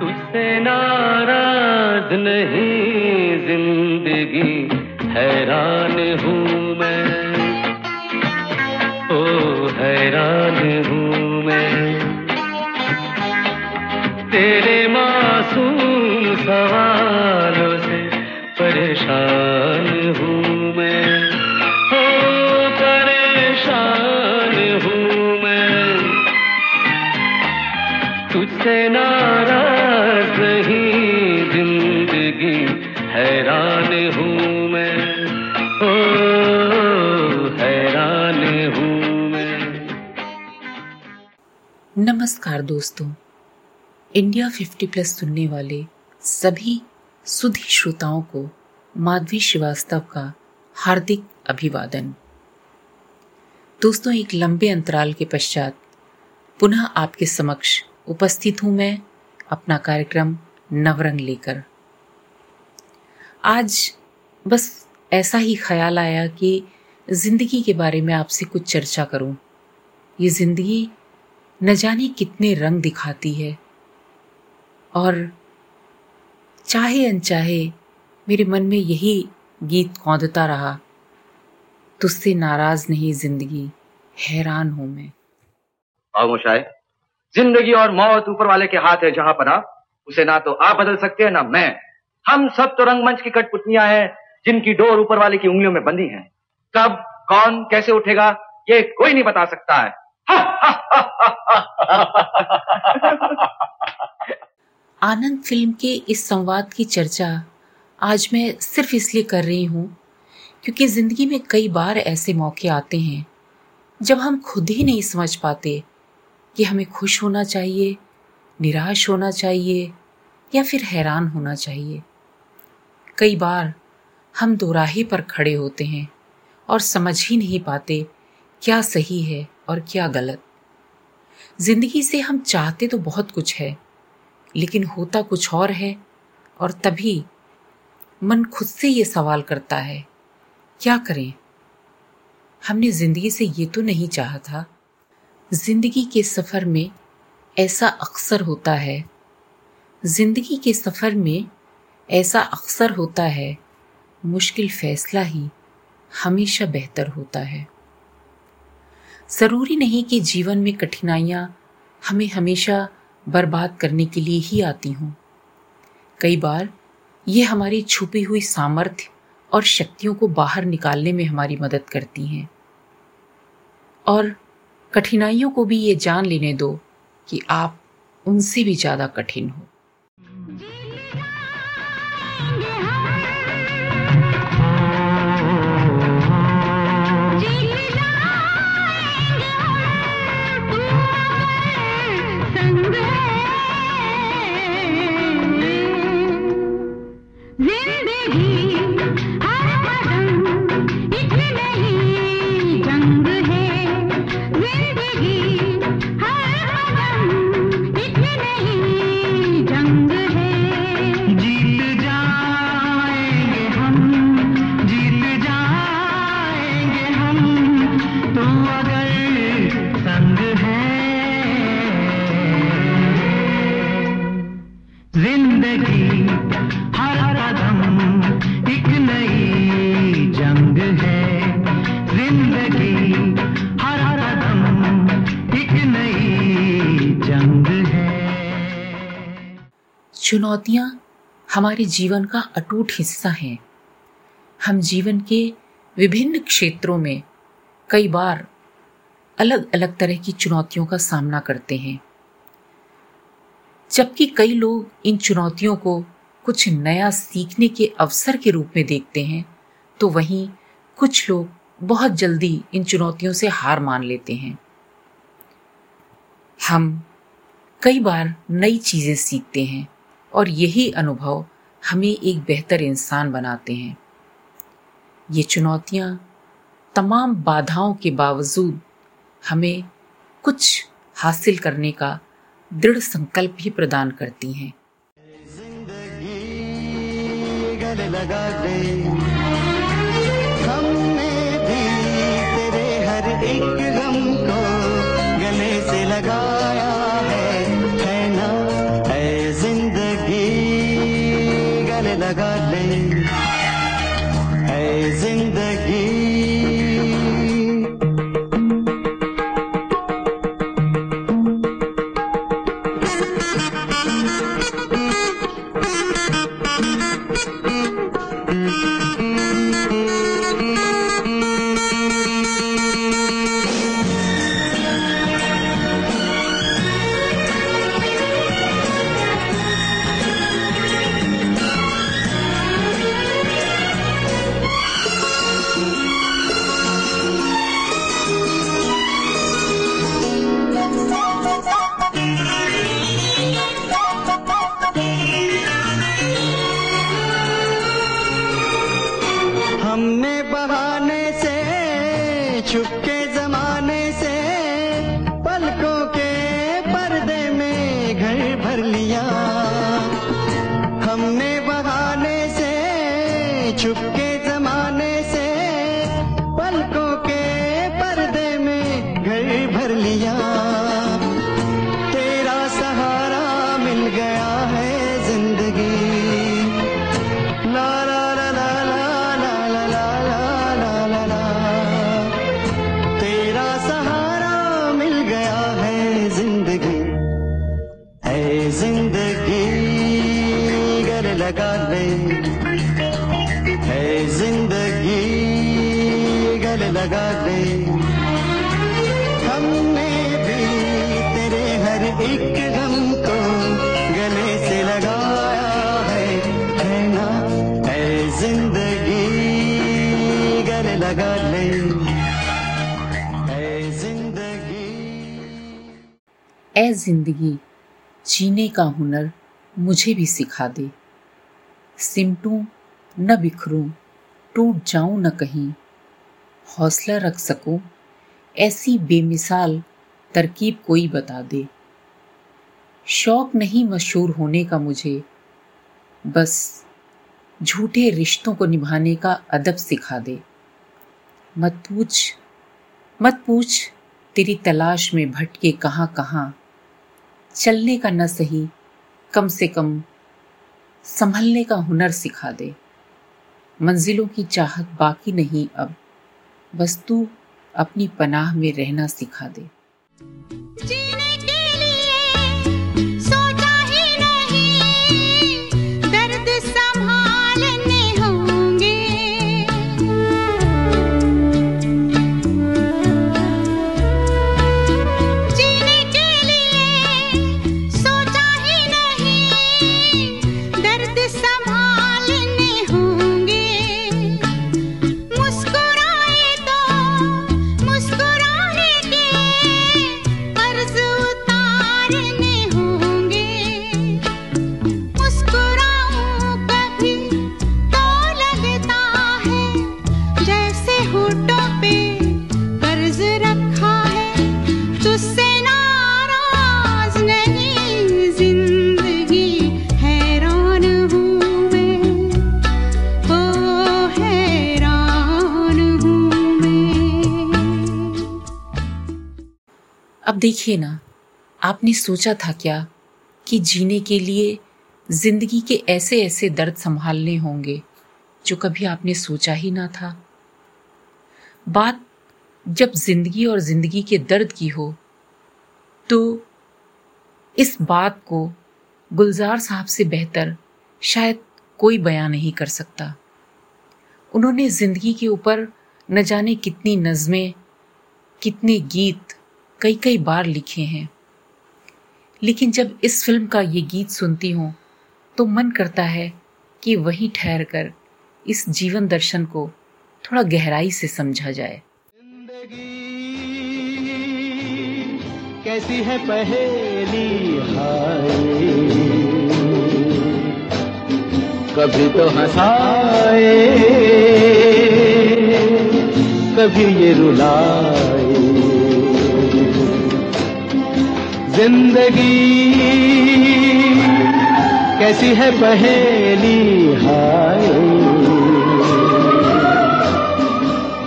तुझसे नाराज़ नहीं ज़िंदगी हैरान हूँ मैं। ओ हैरान हूँ मैं। तेरे तुझसे नाराज़ नहीं ज़िंदगी हैरान हूँ मैं। हो हैरान हूँ मैं। नमस्कार दोस्तों। इंडिया 50 प्लस सुनने वाले सभी सुधी श्रोताओं को माधवी श्रीवास्तव का हार्दिक अभिवादन। दोस्तों, एक लंबे अंतराल के पश्चात पुनः आपके समक्ष उपस्थित हूँ मैं अपना कार्यक्रम नवरंग लेकर। आज बस ऐसा ही ख्याल आया कि ज़िंदगी के बारे में आपसे कुछ चर्चा करूँ। ये ज़िंदगी न जाने कितने रंग दिखाती है। और चाहे अनचाहे मेरे मन में यही गीत कौंधता रहा, तुझसे नाराज़ नहीं ज़िंदगी, हैरान हूँ मैं। खामोशाए ज़िंदगी और मौत ऊपर वाले के हाथ है जहाँ पर आप उसे ना तो आप बदल सकते हैं ना मैं हम सब तो रंगमंच की कठपुतलियाँ हैं जिनकी डोर ऊपर वाले की उंगलियों में बंधी है कब कौन कैसे उठेगा ये कोई नहीं बता सकता है आनंद फ़िल्म के इस संवाद की चर्चा आज मैं सिर्फ़ इसलिए कर रही हूँ क्योंकि ज़िंदगी में कई बार ऐसे मौके आते हैं जब हम खुद ही नहीं समझ पाते कि हमें खुश होना चाहिए, निराश होना चाहिए या फिर हैरान होना चाहिए। कई बार हम दोराहे पर खड़े होते हैं और समझ ही नहीं पाते क्या सही है और क्या गलत। ज़िंदगी से हम चाहते तो बहुत कुछ है, लेकिन होता कुछ और है और तभी मन खुद से ये सवाल करता है, क्या करें? हमने ज़िंदगी से ये तो नहीं चाहा था ज़िंदगी के सफ़र में ऐसा अक्सर होता है। ज़िंदगी के सफ़र में ऐसा अक्सर होता है, मुश्किल फैसला ही हमेशा बेहतर होता है। ज़रूरी नहीं कि जीवन में कठिनाइयाँ हमें हमेशा बर्बाद करने के लिए ही आती हूँ। कई बार ये हमारी छुपी हुई सामर्थ्य और शक्तियों को बाहर निकालने में हमारी मदद करती हैं। और कठिनाइयों को भी ये जान लेने दो कि आप उनसे भी ज़्यादा कठिन हो। चुनौतियाँ हमारे जीवन का अटूट हिस्सा हैं। हम जीवन के विभिन्न क्षेत्रों में कई बार अलग अलग तरह की चुनौतियों का सामना करते हैं। जबकि कई लोग इन चुनौतियों को कुछ नया सीखने के अवसर के रूप में देखते हैं तो वहीं कुछ लोग बहुत जल्दी इन चुनौतियों से हार मान लेते हैं। हम कई बार नई चीज़ें सीखते हैं और यही अनुभव हमें एक बेहतर इंसान बनाते हैं। ये चुनौतियाँ तमाम बाधाओं के बावजूद हमें कुछ हासिल करने का दृढ़ संकल्प भी प्रदान करती हैं। हमने भी तेरे हर एक गम को लगा ले हमने भी तेरे हर एक गम को गले से लगाया है है ना? है ज़िंदगी गल लगा ले। है ज़िंदगी। ए ज़िंदगी, जीने का हुनर मुझे भी सिखा दे। सिमटूं, न बिखरूं, टूट जाऊँ न कहीं हौसला रख सकूँ, ऐसी बेमिसाल तरकीब कोई बता दे। शौक नहीं मशहूर होने का मुझे, बस झूठे रिश्तों को निभाने का अदब सिखा दे। मत पूछ मत पूछ तेरी तलाश में भटके कहाँ कहाँ। चलने का न सही, कम से कम संभलने का हुनर सिखा दे। मंजिलों की चाहत बाकी नहीं अब। बस तू अपनी पनाह में रहना सिखा दे। अब देखिए ना, आपने सोचा था क्या कि जीने के लिए ज़िंदगी के ऐसे ऐसे दर्द संभालने होंगे जो कभी आपने सोचा ही ना था? बात जब ज़िंदगी और ज़िंदगी के दर्द की हो तो इस बात को गुलजार साहब से बेहतर शायद कोई बयां नहीं कर सकता। उन्होंने ज़िंदगी के ऊपर न जाने कितनी नज़में, कितने गीत कई कई बार लिखे हैं। लेकिन जब इस फ़िल्म का ये गीत सुनती हूँ तो मन करता है कि वहीं ठहर कर इस जीवन दर्शन को थोड़ा गहराई से समझा जाए। कैसी है पहेली हाय? कभी तो हंसाए, कभी ये रुलाए। ज़िंदगी। कैसी है पहेली हाय।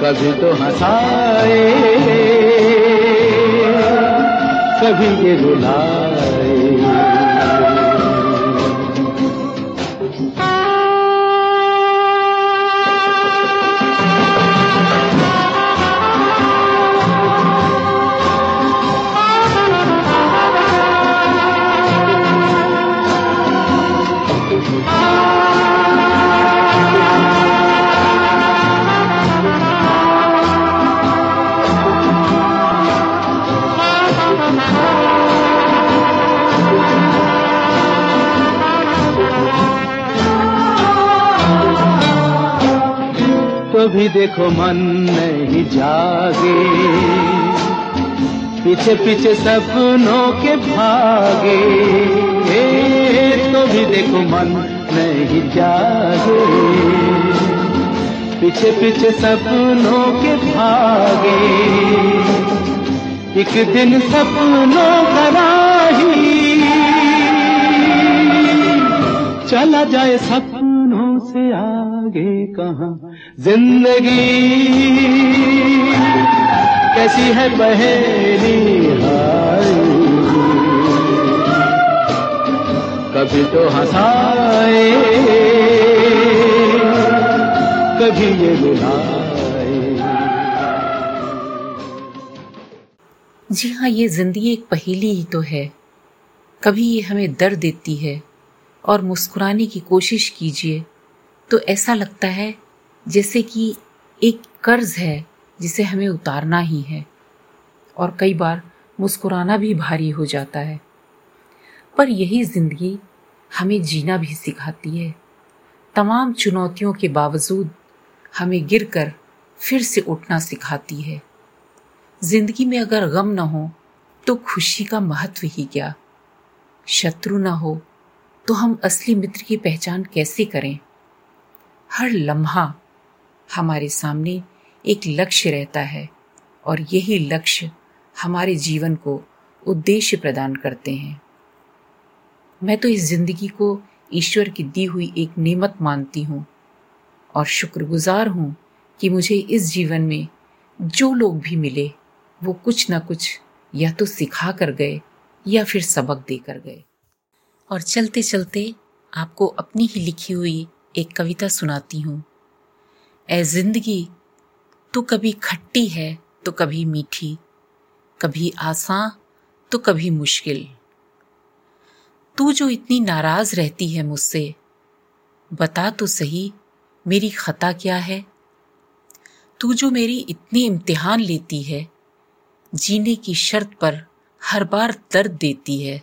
कभी तो हंसाए कभी ये रुलाए। तो भी देखो मन नहीं जागे। पीछे पीछे सपनों के भागे। तो भी देखो मन नहीं जागे। पीछे पीछे सपनों के भागे। एक दिन सपनों का राही। चला जाए सपनों से आगे कहा, ज़िंदगी कैसी है पहेली कभी तो हंसाए, कभी ये रुलाए जी हाँ ये ज़िंदगी एक पहेली ही तो है। कभी ये हमें दर्द देती है और मुस्कुराने की कोशिश कीजिए। तो ऐसा लगता है जैसे कि एक कर्ज है जिसे हमें उतारना ही है। और कई बार मुस्कुराना भी भारी हो जाता है। पर यही ज़िंदगी हमें जीना भी सिखाती है। तमाम चुनौतियों के बावजूद हमें गिरकर फिर से उठना सिखाती है। ज़िंदगी में अगर गम न हो तो खुशी का महत्व ही क्या? शत्रु न हो तो हम असली मित्र की पहचान कैसे करें? हर लम्हा हमारे सामने एक लक्ष्य रहता है और यही लक्ष्य हमारे जीवन को उद्देश्य प्रदान करते हैं। मैं तो इस ज़िंदगी को ईश्वर की दी हुई एक नेमत मानती हूँ और शुक्रगुजार हूँ कि मुझे इस जीवन में जो लोग भी मिले, वो कुछ ना कुछ या तो सिखा कर गए या फिर सबक देकर गए। और चलते चलते आपको अपनी ही लिखी हुई एक कविता सुनाती हूँ। ए ज़िंदगी तू कभी खट्टी है तो कभी मीठी। कभी आसान तो कभी मुश्किल। तू जो इतनी नाराज़ रहती है मुझसे, बता तो सही मेरी खता क्या है। तू जो मेरी इतनी इम्तिहान लेती है, जीने की शर्त पर हर बार दर्द देती है।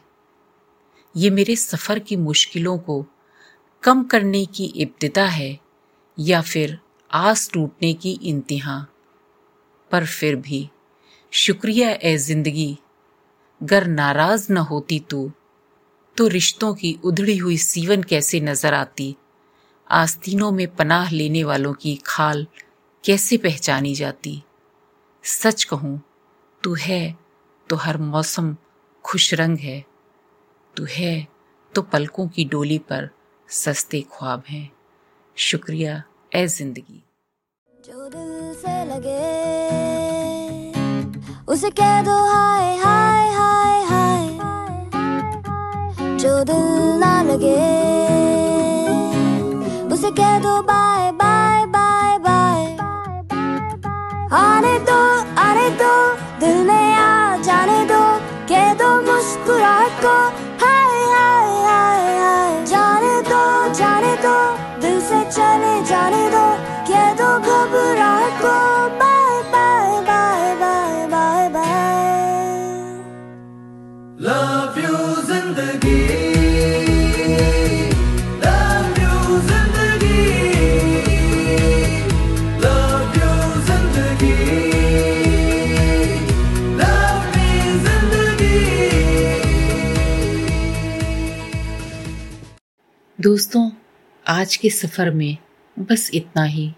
ये मेरे सफ़र की मुश्किलों को कम करने की इब्तदा है या फिर आस टूटने की इंतहा। पर फिर भी शुक्रिया, ए ज़िंदगी। गर नाराज़ न होती तू तो रिश्तों की उधड़ी हुई सीवन कैसे नज़र आती? आस्तीनों में पनाह लेने वालों की खाल कैसे पहचानी जाती? सच कहूँ, तू है तो हर मौसम खुश रंग है। तू है तो पलकों की डोली पर सस्ते ख्वाब हैं। शुक्रिया ए ज़िंदगी। जो दिल से लगे, उसे कह दो हाय हाय हाय हाय। जो दिल ना लगे, उसे कह दो बाय बाय बाय बाय। आने दो आने दो, दिल में आ जाने दो। कह दो मुस्कुराहट को से चले जाने दो कह दो घबराहट को bye bye bye bye bye bye love you ज़िंदगी दोस्तों आज के सफ़र में बस इतना ही।